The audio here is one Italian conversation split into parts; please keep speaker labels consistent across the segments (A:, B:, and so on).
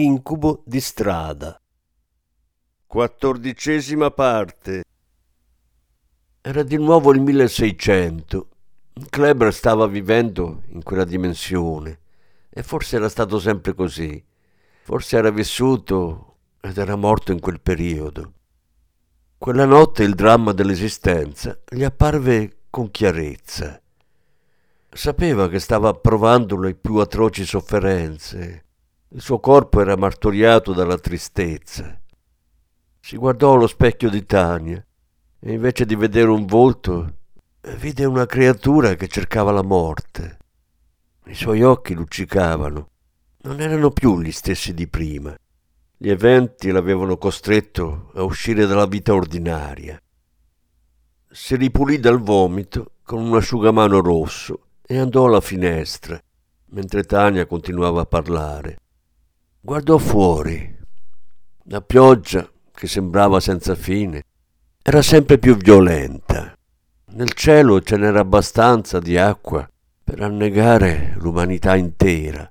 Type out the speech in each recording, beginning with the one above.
A: Incubo di strada. Quattordicesima parte. Era di nuovo il 1600. Kleber stava vivendo in quella dimensione e forse era stato sempre così. Forse era vissuto ed era morto in quel periodo. Quella notte il dramma dell'esistenza gli apparve con chiarezza. Sapeva che stava provando le più atroci sofferenze il suo corpo era martoriato dalla tristezza. Si guardò allo specchio di Tania e invece di vedere un volto vide una creatura che cercava la morte. I suoi occhi luccicavano. Non erano più gli stessi di prima. Gli eventi l'avevano costretto a uscire dalla vita ordinaria. Si ripulì dal vomito con un asciugamano rosso e andò alla finestra, mentre Tania continuava a parlare. Guardò fuori. La pioggia, che sembrava senza fine, era sempre più violenta. Nel cielo ce n'era abbastanza di acqua per annegare l'umanità intera.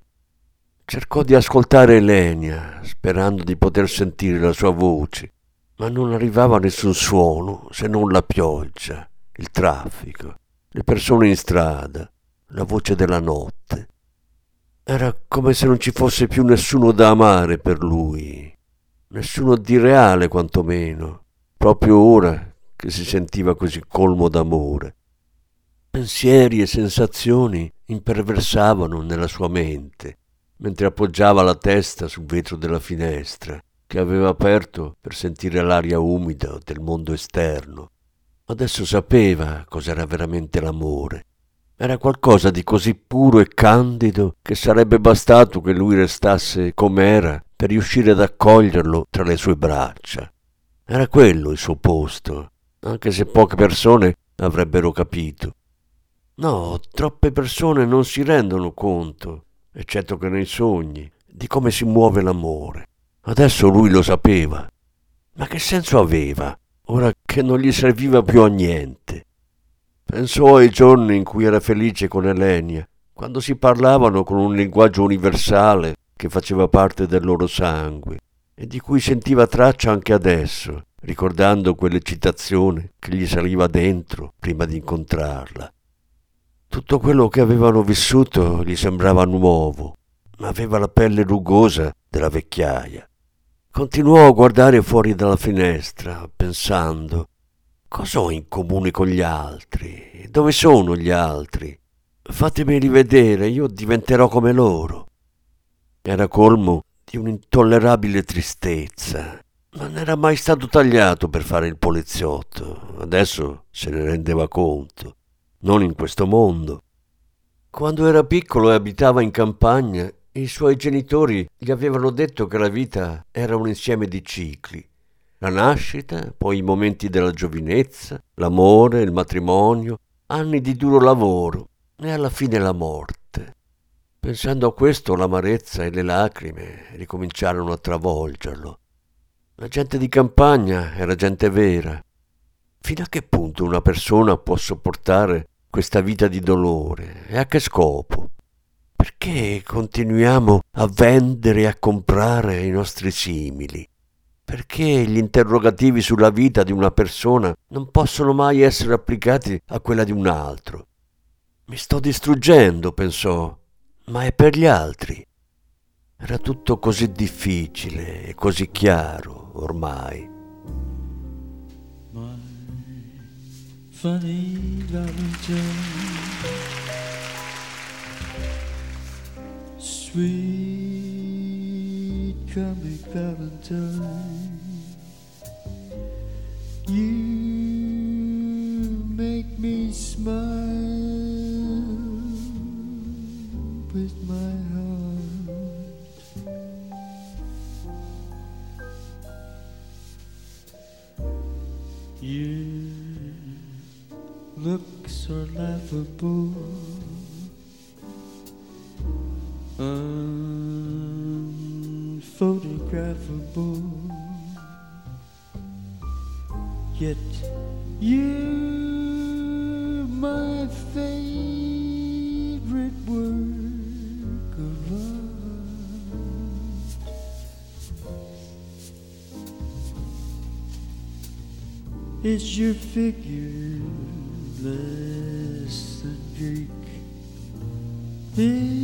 A: Cercò di ascoltare Elenia, sperando di poter sentire la sua voce, ma non arrivava nessun suono se non la pioggia, il traffico, le persone in strada, la voce della notte. Era come se non ci fosse più nessuno da amare per lui, nessuno di reale quantomeno, proprio ora che si sentiva così colmo d'amore. Pensieri e sensazioni imperversavano nella sua mente, mentre appoggiava la testa sul vetro della finestra, che aveva aperto per sentire l'aria umida del mondo esterno. Adesso sapeva cos'era veramente l'amore era qualcosa di così puro e candido che sarebbe bastato che lui restasse com'era per riuscire ad accoglierlo tra le sue braccia. Era quello il suo posto, anche se poche persone avrebbero capito. No, troppe persone non si rendono conto, eccetto che nei sogni, di come si muove l'amore. Adesso lui lo sapeva. Ma che senso aveva, ora che non gli serviva più a niente? Pensò ai giorni in cui era felice con Elenia, quando si parlavano con un linguaggio universale che faceva parte del loro sangue e di cui sentiva traccia anche adesso, ricordando quell'eccitazione che gli saliva dentro prima di incontrarla. Tutto quello che avevano vissuto gli sembrava nuovo, ma aveva la pelle rugosa della vecchiaia. Continuò a guardare fuori dalla finestra, pensando Cosa ho in comune con gli altri? Dove sono gli altri? Fatemi rivedere, io diventerò come loro. Era colmo di un'intollerabile tristezza. Non era mai stato tagliato per fare il poliziotto, adesso se ne rendeva conto. Non in questo mondo. Quando era piccolo e abitava in campagna, i suoi genitori gli avevano detto che la vita era un insieme di cicli la nascita, poi i momenti della giovinezza, l'amore, il matrimonio, anni di duro lavoro e alla fine la morte. Pensando a questo l'amarezza e le lacrime ricominciarono a travolgerlo. La gente di campagna era gente vera. Fino a che punto una persona può sopportare questa vita di dolore e a che scopo? Perché continuiamo a vendere e a comprare i nostri simili? Perché gli interrogativi sulla vita di una persona non possono mai essere applicati a quella di un altro? Mi sto distruggendo, pensò, ma è per gli altri. Era tutto così difficile e così chiaro ormai. Sweet coming Valentine. You make me smile with my heart.
B: Your looks are laughable. Uh, photographable. Yet you, my favorite work of art. It's your figure less than Greek. It's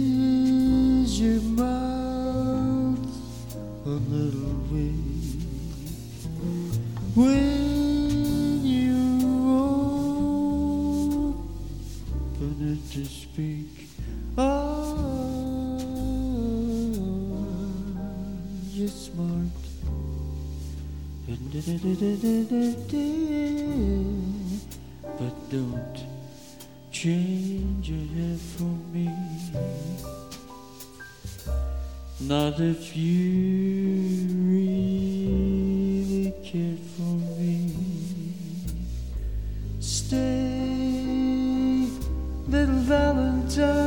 B: little Valentine.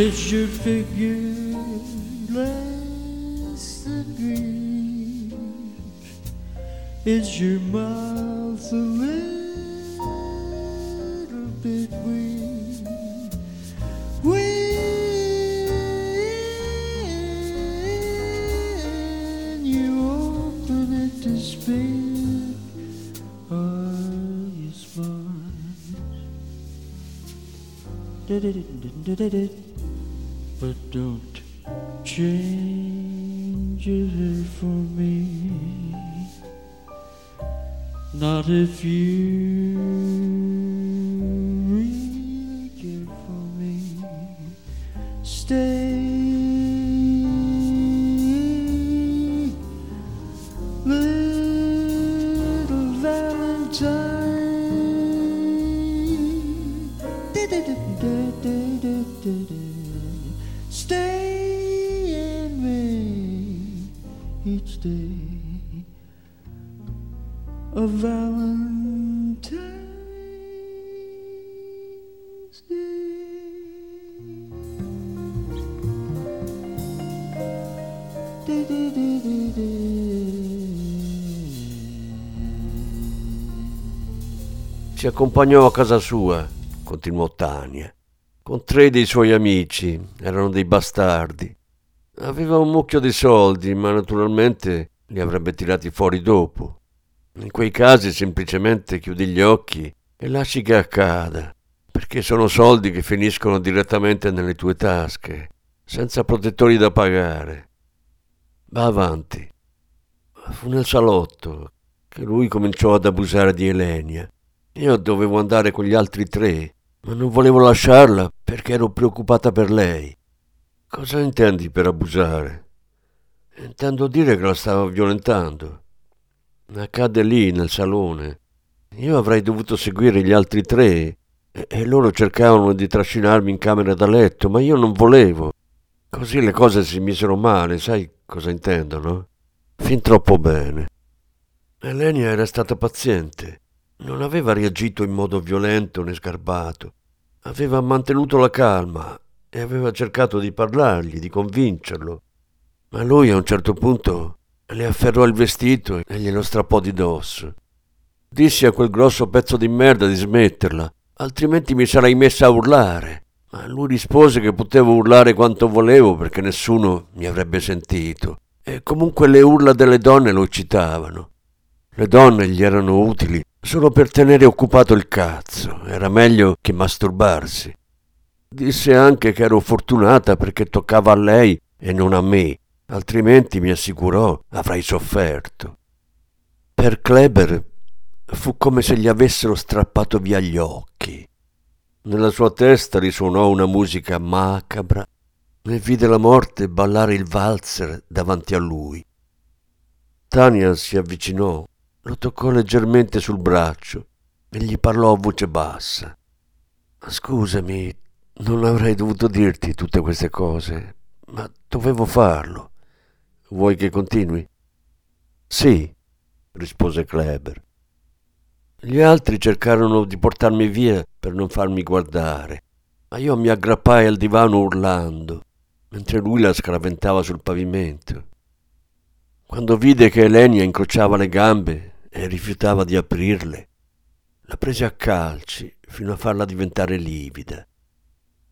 B: Is your figure less than green? Is your mouth a little bit weak? When you open it to speak, are you smart?
A: Ci accompagnò a casa sua, continuò Tania, con tre dei suoi amici, erano dei bastardi. Aveva un mucchio di soldi, ma naturalmente li avrebbe tirati fuori dopo. In quei casi semplicemente chiudi gli occhi e lasci che accada, perché sono soldi che finiscono direttamente nelle tue tasche, senza protettori da pagare. Va avanti. Fu nel salotto che lui cominciò ad abusare di Elenia. Io dovevo andare con gli altri tre, ma non volevo lasciarla perché ero preoccupata per lei. Cosa intendi per abusare? Intendo dire che la stava violentando. Accadde lì, nel salone. Io avrei dovuto seguire gli altri tre e, loro cercavano di trascinarmi in camera da letto, ma io non volevo. Così le cose si misero male, sai cosa intendo, no? Fin troppo bene. Elenia era stata paziente. Non aveva reagito in modo violento né sgarbato. Aveva mantenuto la calma e aveva cercato di parlargli, di convincerlo. Ma lui a un certo punto le afferrò il vestito e glielo strappò di dosso. Dissi a quel grosso pezzo di merda di smetterla, altrimenti mi sarei messa a urlare. Ma lui rispose che potevo urlare quanto volevo perché nessuno mi avrebbe sentito. E comunque le urla delle donne lo eccitavano. Le donne gli erano utili solo per tenere occupato il cazzo. Era meglio che masturbarsi. Disse anche che ero fortunata perché toccava a lei e non a me, altrimenti mi assicurò avrei sofferto. Per Kleber fu come se gli avessero strappato via gli occhi. Nella sua testa risuonò una musica macabra e vide la morte ballare il valzer davanti a lui. Tania si avvicinò, lo toccò leggermente sul braccio e gli parlò a voce bassa. Scusami, non avrei dovuto dirti tutte queste cose, ma dovevo farlo. Vuoi che continui? Sì, rispose Kleber. Gli altri cercarono di portarmi via per non farmi guardare, ma io mi aggrappai al divano urlando, mentre lui la scraventava sul pavimento. Quando vide che Elenia incrociava le gambe e rifiutava di aprirle, la prese a calci fino a farla diventare livida.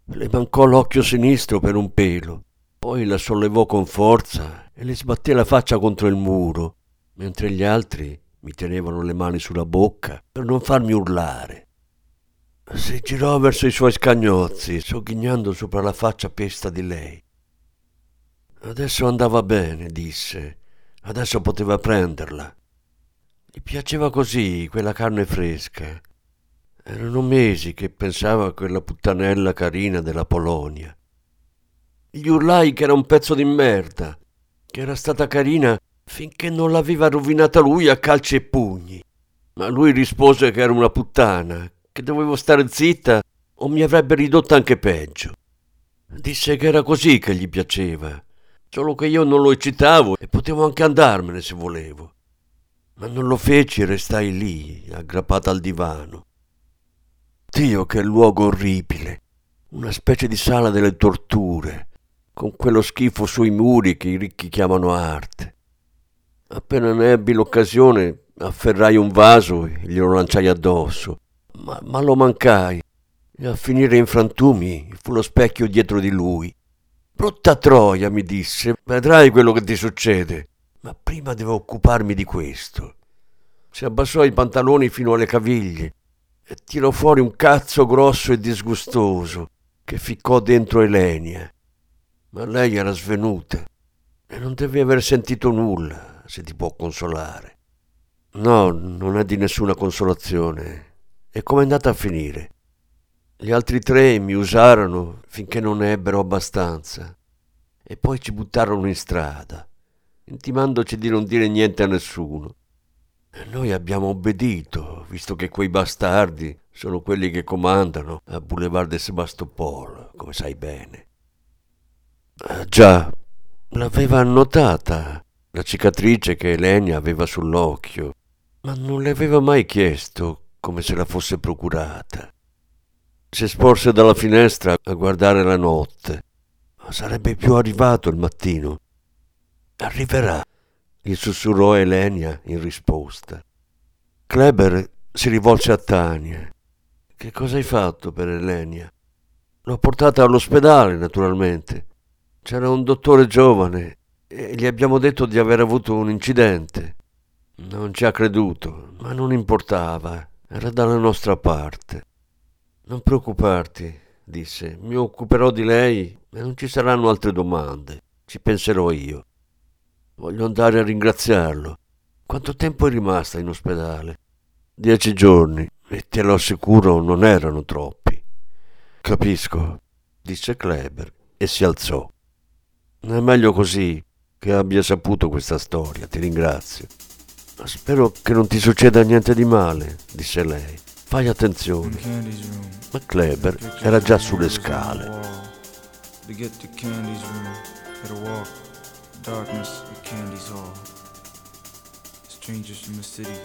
A: Le mancò l'occhio sinistro per un pelo, poi la sollevò con forza e le sbatté la faccia contro il muro, mentre gli altri mi tenevano le mani sulla bocca per non farmi urlare. Si girò verso i suoi scagnozzi, sogghignando sopra la faccia pesta di lei. Adesso andava bene, disse. Adesso poteva prenderla. Gli piaceva così, quella carne fresca. Erano mesi che pensava a quella puttanella carina della Polonia. Gli urlai che era un pezzo di merda, che era stata carina finché non l'aveva rovinata lui a calci e pugni. Ma lui rispose che era una puttana, che dovevo stare zitta o mi avrebbe ridotta anche peggio. Disse che era così che gli piaceva, solo che io non lo eccitavo e potevo anche andarmene se volevo. Ma non lo feci e restai lì, aggrappata al divano. Dio, che luogo orribile! una specie di sala delle torture, con quello schifo sui muri che i ricchi chiamano arte. Appena ne ebbi l'occasione, afferrai un vaso e glielo lanciai addosso, ma, ma lo mancai. E a finire in frantumi fu lo specchio dietro di lui. Brutta troia, mi disse, vedrai quello che ti succede. Ma prima devo occuparmi di questo. Si abbassò i pantaloni fino alle caviglie e tirò fuori un cazzo grosso e disgustoso che ficcò dentro Elenia. Ma lei era svenuta e non deve aver sentito nulla, se ti può consolare. No, non è di nessuna consolazione. E com'è andata a finire? Gli altri tre mi usarono finché non ne ebbero abbastanza e poi ci buttarono in strada, intimandoci di non dire niente a nessuno. E noi abbiamo obbedito, visto che quei bastardi sono quelli che comandano a Boulevard de Sebastopol, come sai bene. Ah, già, l'aveva annotata la cicatrice che Elenia aveva sull'occhio, ma non le aveva mai chiesto come se la fosse procurata. Si sporse dalla finestra a guardare la notte. Ma sarebbe più arrivato il mattino. Arriverà, gli sussurrò Elenia in risposta. Kleber si rivolse a Tania. Che cosa hai fatto per Elenia? L'ho portata all'ospedale, naturalmente. C'era un dottore giovane e gli abbiamo detto di aver avuto un incidente. Non ci ha creduto, ma non importava, era dalla nostra parte. Non preoccuparti, disse, mi occuperò di lei e non ci saranno altre domande. Ci penserò io. Voglio andare a ringraziarlo. Quanto tempo è rimasta in ospedale? Dieci giorni, e te lo assicuro non erano troppi. Capisco, disse Kleber e si alzò. È meglio così che abbia saputo questa storia, ti ringrazio. Spero che non ti succeda niente di male, disse lei. Fai attenzione. Ma Kleber era già sulle scale.
C: To get to Candy's room, gotta walk, darkness at Candy's hall. Strangers from the city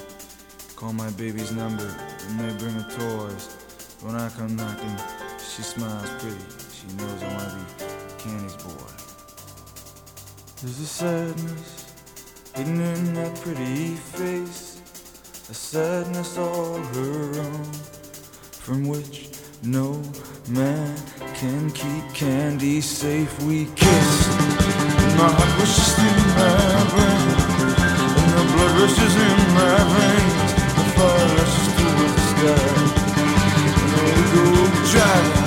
C: call my baby's number and they bring her toys. When I come knocking, she smiles pretty. She knows I wanna be Candy's boy. There's a sadness hidden in that pretty face a sadness all her own, from which no man can keep candy safe. We kissed, my heart was in my brain, and blood rushes in my veins, the fire we go driving,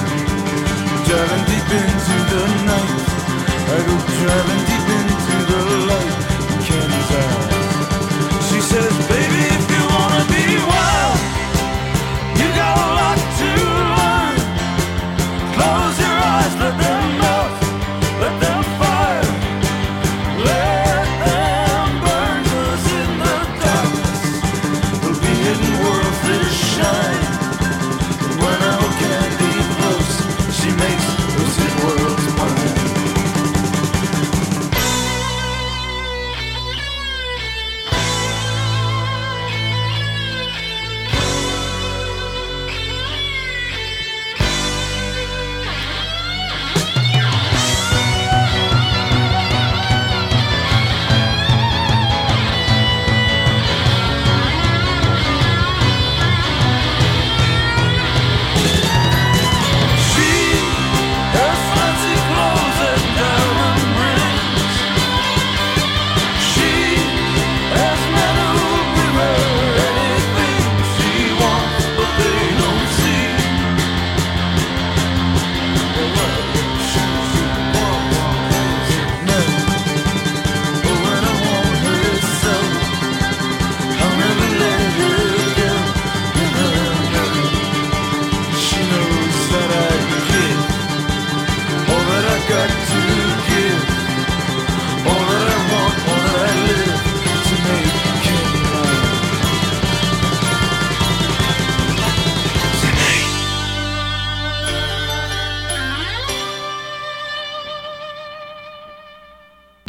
C: driving deep into the night. I go driving deep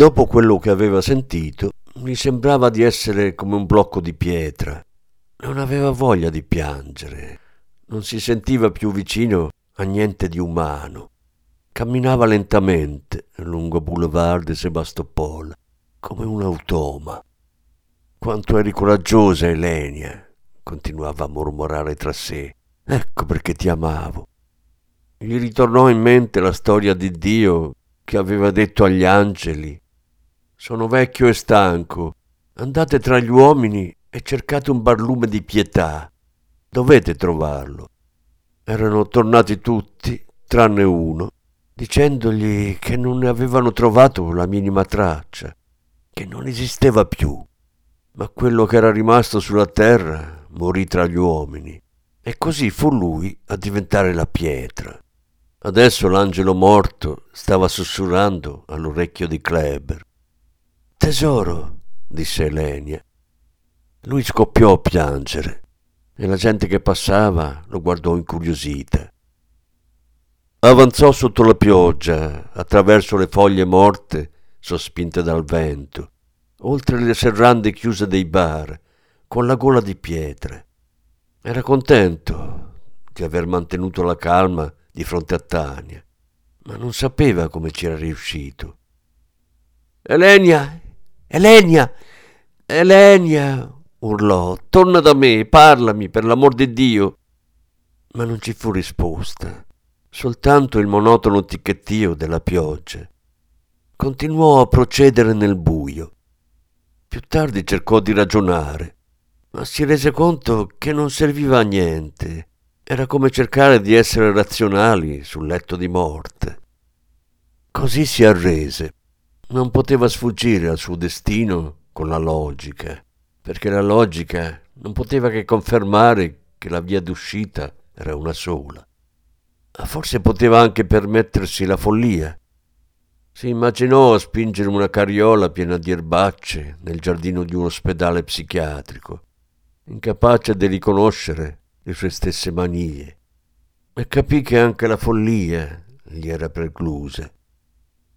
A: Dopo quello che aveva sentito, mi sembrava di essere come un blocco di pietra. Non aveva voglia di piangere, non si sentiva più vicino a niente di umano. Camminava lentamente lungo Boulevard de Sebastopol, come un automa. Quanto eri coraggiosa, Elenia, continuava a mormorare tra sé. Ecco perché ti amavo. Gli ritornò in mente la storia di Dio che aveva detto agli angeli Sono vecchio e stanco, andate tra gli uomini e cercate un barlume di pietà. Dovete trovarlo. Erano tornati tutti, tranne uno, dicendogli che non ne avevano trovato la minima traccia, che non esisteva più. Ma quello che era rimasto sulla terra morì tra gli uomini, e così fu lui a diventare la pietra. Adesso l'angelo morto stava sussurrando all'orecchio di Kleber. Tesoro, disse Elenia. Lui scoppiò a piangere e la gente che passava lo guardò incuriosita. Avanzò sotto la pioggia, attraverso le foglie morte sospinte dal vento, oltre le serrande chiuse dei bar, con la gola di pietre. Era contento di aver mantenuto la calma di fronte a Tania, ma non sapeva come ci era riuscito. Elenia! Elenia! Elenia! urlò. Torna da me, parlami, per l'amor di Dio. Ma non ci fu risposta, soltanto il monotono ticchettio della pioggia. Continuò a procedere nel buio. Più tardi cercò di ragionare, ma si rese conto che non serviva a niente. Era come cercare di essere razionali sul letto di morte. Così si arrese. Non poteva sfuggire al suo destino con la logica perché la logica non poteva che confermare che la via d'uscita era una sola. Forse poteva anche permettersi la follia. Si immaginò a spingere una carriola piena di erbacce nel giardino di un ospedale psichiatrico, incapace di riconoscere le sue stesse manie, e capì che anche la follia gli era preclusa.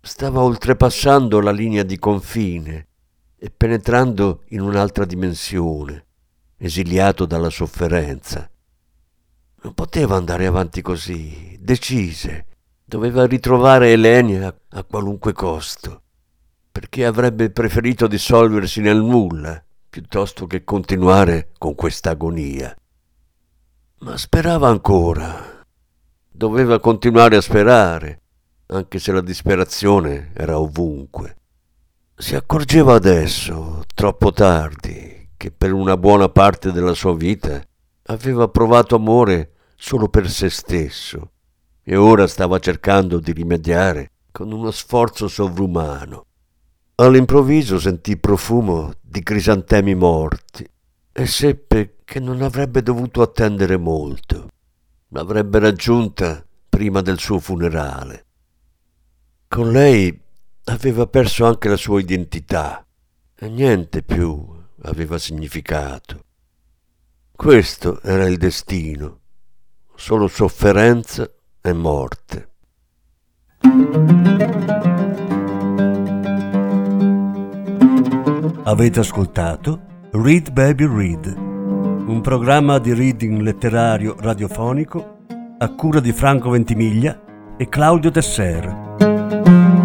A: Stava oltrepassando la linea di confine e penetrando in un'altra dimensione, esiliato dalla sofferenza. Non poteva andare avanti così, decise. Doveva ritrovare Elenia a qualunque costo, perché avrebbe preferito dissolversi nel nulla piuttosto che continuare con questa agonia. Ma sperava ancora. Doveva continuare a sperare, anche se la disperazione era ovunque. Si accorgeva adesso, troppo tardi, che per una buona parte della sua vita aveva provato amore solo per se stesso e ora stava cercando di rimediare con uno sforzo sovrumano. All'improvviso sentì profumo di crisantemi morti e seppe che non avrebbe dovuto attendere molto. L'avrebbe raggiunta prima del suo funerale. Con lei aveva perso anche la sua identità e niente più aveva significato. Questo era il destino, solo sofferenza e morte.
D: Avete ascoltato Read Baby Read, un programma di reading letterario radiofonico a cura di Franco Ventimiglia e Claudio Tesser.